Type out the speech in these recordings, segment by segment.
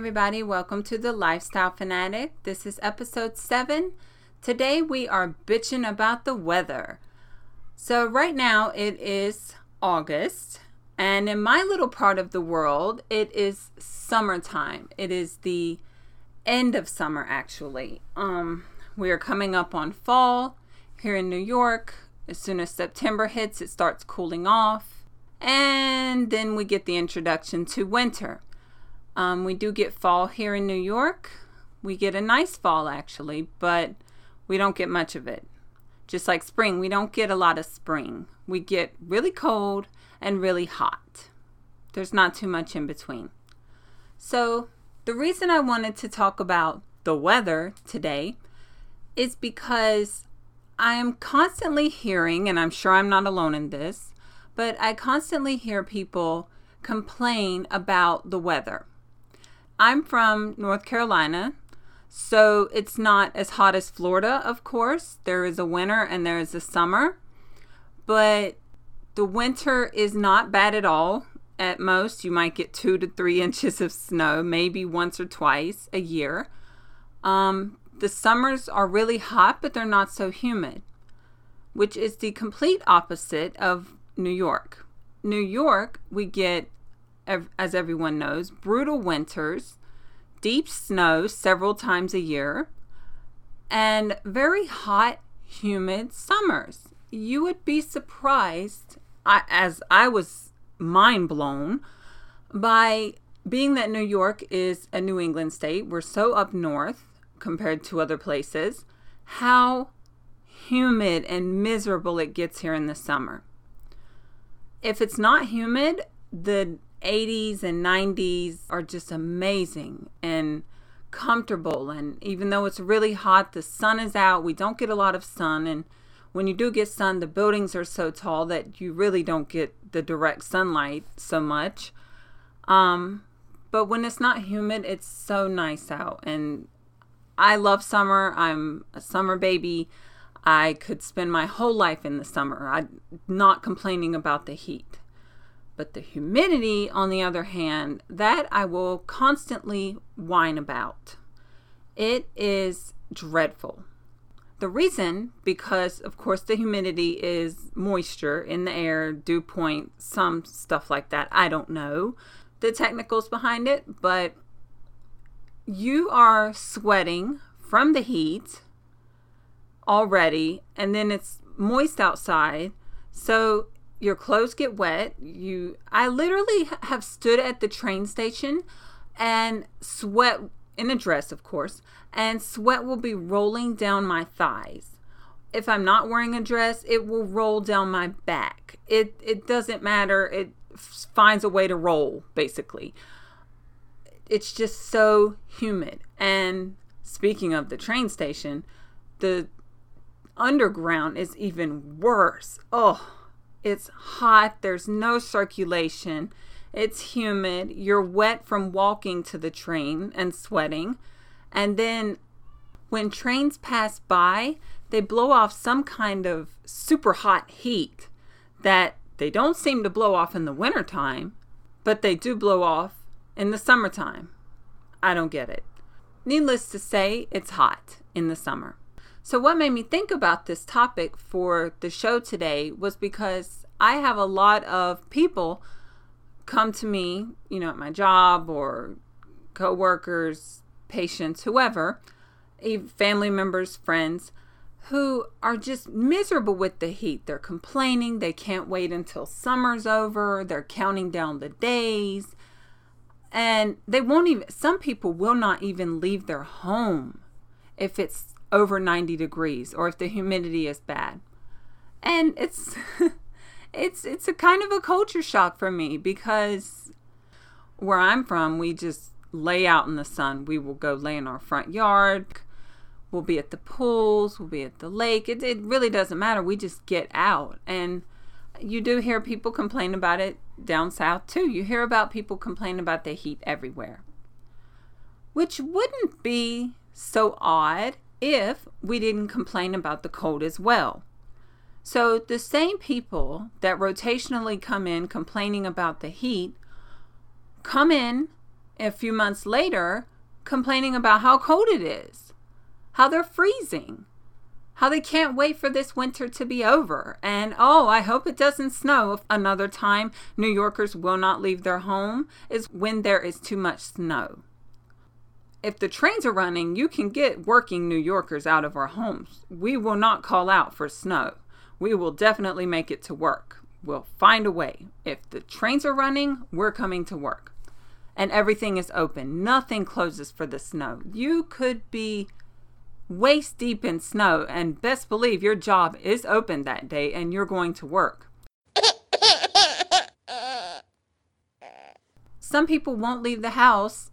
everybody. Welcome to the Lifestyle Fanatic. This is episode 7. Today we are bitching about the weather. So, right now it is August, and in my little part of the world, it is summertime. It is the end of summer, actually. Um, we are coming up on fall here in New York. As soon as September hits, it starts cooling off, and then we get the introduction to winter. Um, we do get fall here in New York. We get a nice fall actually, but we don't get much of it. Just like spring, we don't get a lot of spring. We get really cold and really hot. There's not too much in between. So, the reason I wanted to talk about the weather today is because I am constantly hearing, and I'm sure I'm not alone in this, but I constantly hear people complain about the weather. I'm from North Carolina, so it's not as hot as Florida, of course. There is a winter and there is a summer, but the winter is not bad at all. At most, you might get two to three inches of snow, maybe once or twice a year. Um, the summers are really hot, but they're not so humid, which is the complete opposite of New York. New York, we get as everyone knows, brutal winters, deep snow several times a year, and very hot, humid summers. You would be surprised, as I was mind blown, by being that New York is a New England state, we're so up north compared to other places, how humid and miserable it gets here in the summer. If it's not humid, the 80s and 90s are just amazing and comfortable. And even though it's really hot, the sun is out. We don't get a lot of sun. And when you do get sun, the buildings are so tall that you really don't get the direct sunlight so much. Um, but when it's not humid, it's so nice out. And I love summer. I'm a summer baby. I could spend my whole life in the summer. I'm not complaining about the heat. But the humidity, on the other hand, that I will constantly whine about. It is dreadful. The reason, because of course the humidity is moisture in the air, dew point, some stuff like that. I don't know the technicals behind it, but you are sweating from the heat already, and then it's moist outside. So your clothes get wet. You I literally have stood at the train station and sweat in a dress, of course, and sweat will be rolling down my thighs. If I'm not wearing a dress, it will roll down my back. It it doesn't matter. It finds a way to roll basically. It's just so humid. And speaking of the train station, the underground is even worse. Oh, it's hot, there's no circulation, it's humid, you're wet from walking to the train and sweating. And then when trains pass by, they blow off some kind of super hot heat that they don't seem to blow off in the wintertime, but they do blow off in the summertime. I don't get it. Needless to say, it's hot in the summer. So, what made me think about this topic for the show today was because I have a lot of people come to me, you know, at my job or coworkers, patients, whoever, family members, friends, who are just miserable with the heat. They're complaining. They can't wait until summer's over. They're counting down the days. And they won't even, some people will not even leave their home if it's over 90 degrees or if the humidity is bad. And it's it's it's a kind of a culture shock for me because where I'm from, we just lay out in the sun. We will go lay in our front yard. We'll be at the pools, we'll be at the lake. It, it really doesn't matter. We just get out. And you do hear people complain about it down south too. You hear about people complain about the heat everywhere. Which wouldn't be so odd if we didn't complain about the cold as well. So the same people that rotationally come in complaining about the heat come in a few months later complaining about how cold it is, how they're freezing, how they can't wait for this winter to be over. And oh, I hope it doesn't snow. Another time New Yorkers will not leave their home is when there is too much snow. If the trains are running, you can get working New Yorkers out of our homes. We will not call out for snow. We will definitely make it to work. We'll find a way. If the trains are running, we're coming to work. And everything is open. Nothing closes for the snow. You could be waist deep in snow, and best believe your job is open that day and you're going to work. Some people won't leave the house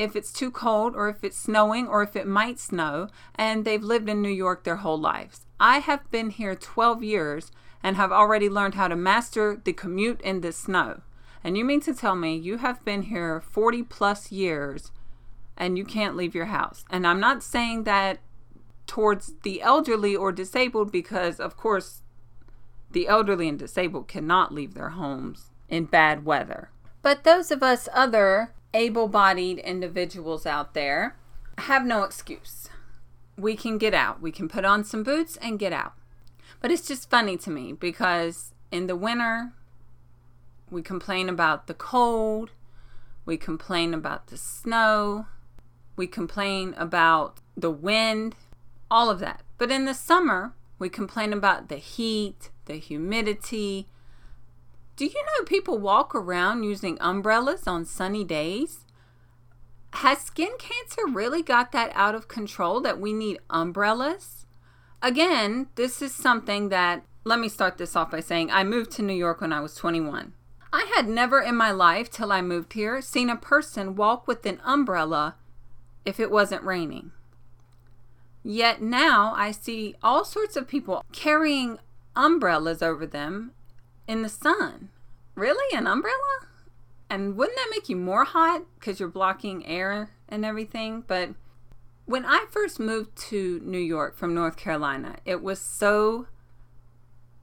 if it's too cold or if it's snowing or if it might snow, and they've lived in New York their whole lives. I have been here 12 years and have already learned how to master the commute in the snow. And you mean to tell me you have been here 40 plus years and you can't leave your house? And I'm not saying that towards the elderly or disabled because, of course, the elderly and disabled cannot leave their homes in bad weather. But those of us other able bodied individuals out there have no excuse. We can get out. We can put on some boots and get out. But it's just funny to me because in the winter, we complain about the cold, we complain about the snow, we complain about the wind, all of that. But in the summer, we complain about the heat, the humidity. Do you know people walk around using umbrellas on sunny days? Has skin cancer really got that out of control that we need umbrellas? Again, this is something that, let me start this off by saying I moved to New York when I was 21. I had never in my life, till I moved here, seen a person walk with an umbrella if it wasn't raining. Yet now I see all sorts of people carrying umbrellas over them in the sun. Really? An umbrella? And wouldn't that make you more hot because you're blocking air and everything? But when I first moved to New York from North Carolina, it was so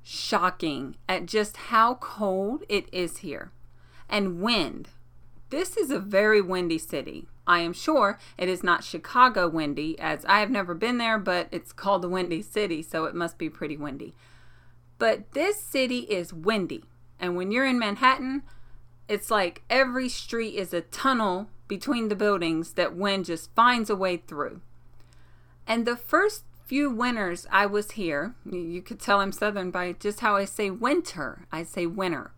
shocking at just how cold it is here. And wind. This is a very windy city. I am sure it is not Chicago windy, as I have never been there, but it's called the Windy City, so it must be pretty windy. But this city is windy. And when you're in Manhattan, it's like every street is a tunnel between the buildings that wind just finds a way through. And the first few winters I was here, you could tell I'm Southern by just how I say winter. I say winter.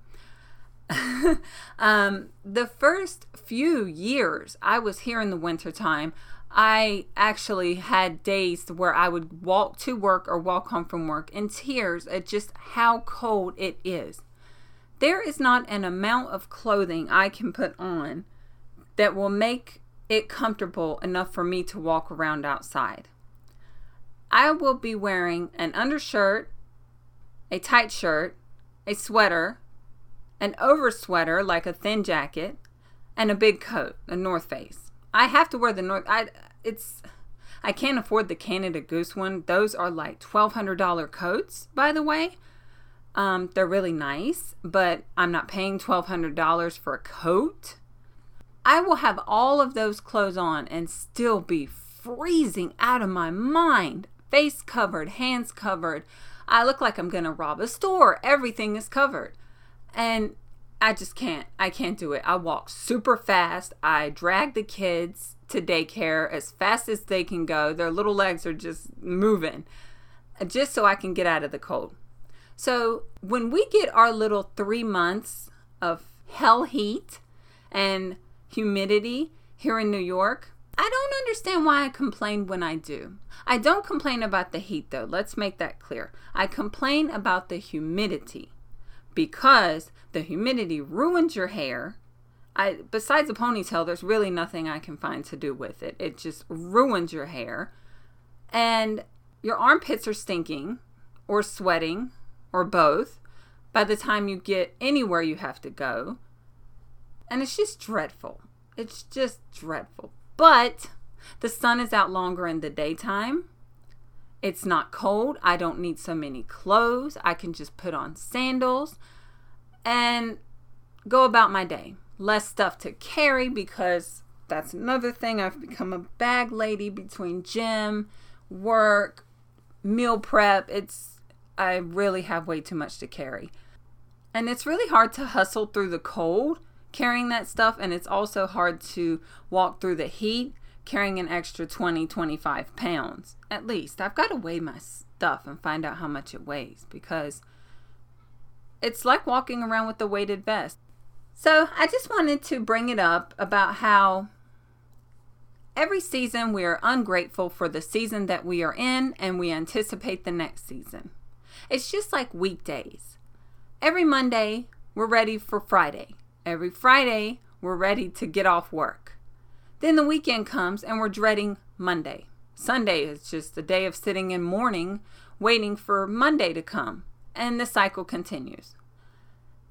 um, the first few years I was here in the wintertime, I actually had days where I would walk to work or walk home from work in tears at just how cold it is. There is not an amount of clothing I can put on that will make it comfortable enough for me to walk around outside. I will be wearing an undershirt, a tight shirt, a sweater, an over sweater like a thin jacket, and a big coat, a North Face. I have to wear the North. I it's I can't afford the Canada Goose one. Those are like twelve hundred dollar coats, by the way. Um, they're really nice, but I'm not paying twelve hundred dollars for a coat. I will have all of those clothes on and still be freezing out of my mind. Face covered, hands covered. I look like I'm gonna rob a store. Everything is covered. And I just can't. I can't do it. I walk super fast. I drag the kids to daycare as fast as they can go. Their little legs are just moving uh, just so I can get out of the cold. So, when we get our little three months of hell heat and humidity here in New York, I don't understand why I complain when I do. I don't complain about the heat though. Let's make that clear. I complain about the humidity because the humidity ruins your hair. I besides a ponytail, there's really nothing I can find to do with it. It just ruins your hair. And your armpits are stinking or sweating or both by the time you get anywhere you have to go. And it's just dreadful. It's just dreadful. But the sun is out longer in the daytime. It's not cold. I don't need so many clothes. I can just put on sandals and go about my day. Less stuff to carry because that's another thing. I've become a bag lady between gym, work, meal prep. It's I really have way too much to carry. And it's really hard to hustle through the cold carrying that stuff and it's also hard to walk through the heat carrying an extra 20 25 pounds. At least i've got to weigh my stuff and find out how much it weighs because it's like walking around with a weighted vest. So i just wanted to bring it up about how every season we are ungrateful for the season that we are in and we anticipate the next season. It's just like weekdays. Every monday we're ready for friday. Every friday we're ready to get off work then the weekend comes and we're dreading Monday. Sunday is just a day of sitting in mourning, waiting for Monday to come. And the cycle continues.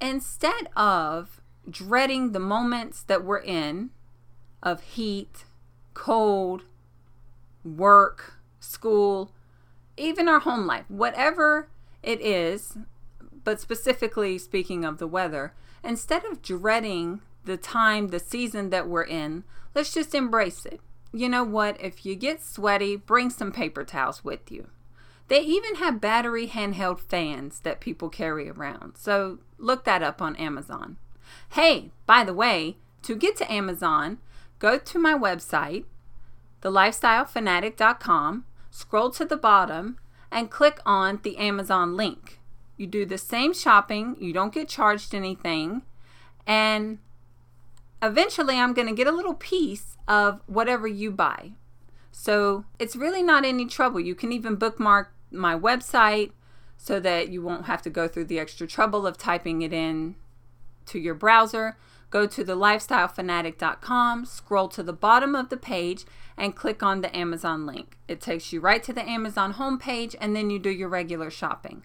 Instead of dreading the moments that we're in of heat, cold, work, school, even our home life, whatever it is, but specifically speaking of the weather, instead of dreading the time, the season that we're in, let's just embrace it. You know what? If you get sweaty, bring some paper towels with you. They even have battery handheld fans that people carry around. So look that up on Amazon. Hey, by the way, to get to Amazon, go to my website, thelifestylefanatic.com, scroll to the bottom, and click on the Amazon link. You do the same shopping, you don't get charged anything, and eventually I'm going to get a little piece of whatever you buy. So it's really not any trouble. You can even bookmark my website so that you won't have to go through the extra trouble of typing it in to your browser. Go to the lifestylefanatic.com, scroll to the bottom of the page, and click on the Amazon link. It takes you right to the Amazon homepage, and then you do your regular shopping,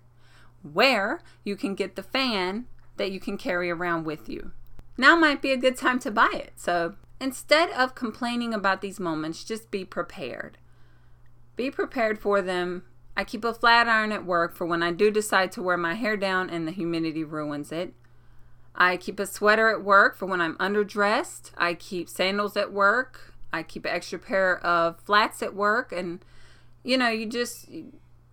where you can get the fan that you can carry around with you now might be a good time to buy it. So instead of complaining about these moments, just be prepared. Be prepared for them. I keep a flat iron at work for when I do decide to wear my hair down and the humidity ruins it. I keep a sweater at work for when I'm underdressed. I keep sandals at work. I keep an extra pair of flats at work. And, you know, you just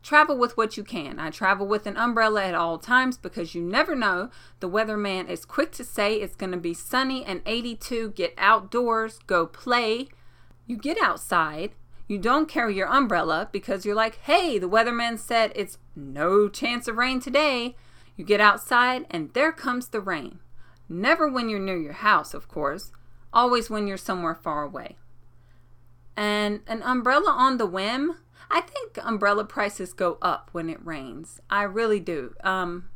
travel with what you can. I travel with an umbrella at all times because you never know. The weatherman is quick to say it's going to be sunny and 82. Get outdoors, go play. You get outside. You don't carry your umbrella because you're like, hey, the weatherman said it's no chance of rain today. You get outside and there comes the rain. Never when you're near your house, of course, always when you're somewhere far away. And an umbrella on the whim I think umbrella prices go up when it rains. I really do. Um,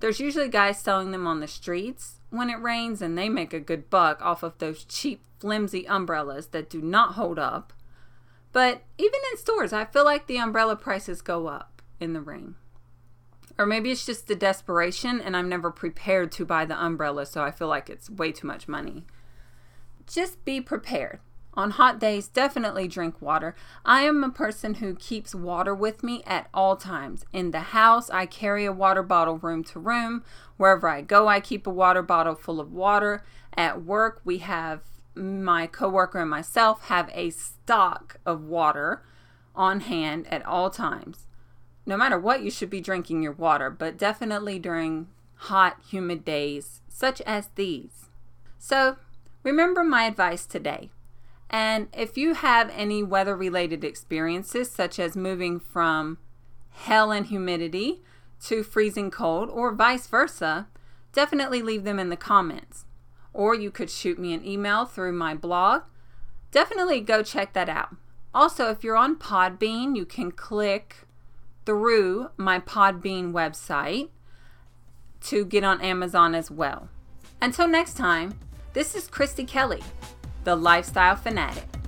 there's usually guys selling them on the streets when it rains, and they make a good buck off of those cheap, flimsy umbrellas that do not hold up. But even in stores, I feel like the umbrella prices go up in the rain. Or maybe it's just the desperation, and I'm never prepared to buy the umbrella, so I feel like it's way too much money. Just be prepared. On hot days, definitely drink water. I am a person who keeps water with me at all times. In the house, I carry a water bottle room to room. Wherever I go, I keep a water bottle full of water. At work, we have my coworker and myself have a stock of water on hand at all times. No matter what, you should be drinking your water, but definitely during hot, humid days such as these. So, remember my advice today and if you have any weather related experiences, such as moving from hell and humidity to freezing cold, or vice versa, definitely leave them in the comments. Or you could shoot me an email through my blog. Definitely go check that out. Also, if you're on Podbean, you can click through my Podbean website to get on Amazon as well. Until next time, this is Christy Kelly the Lifestyle Fanatic.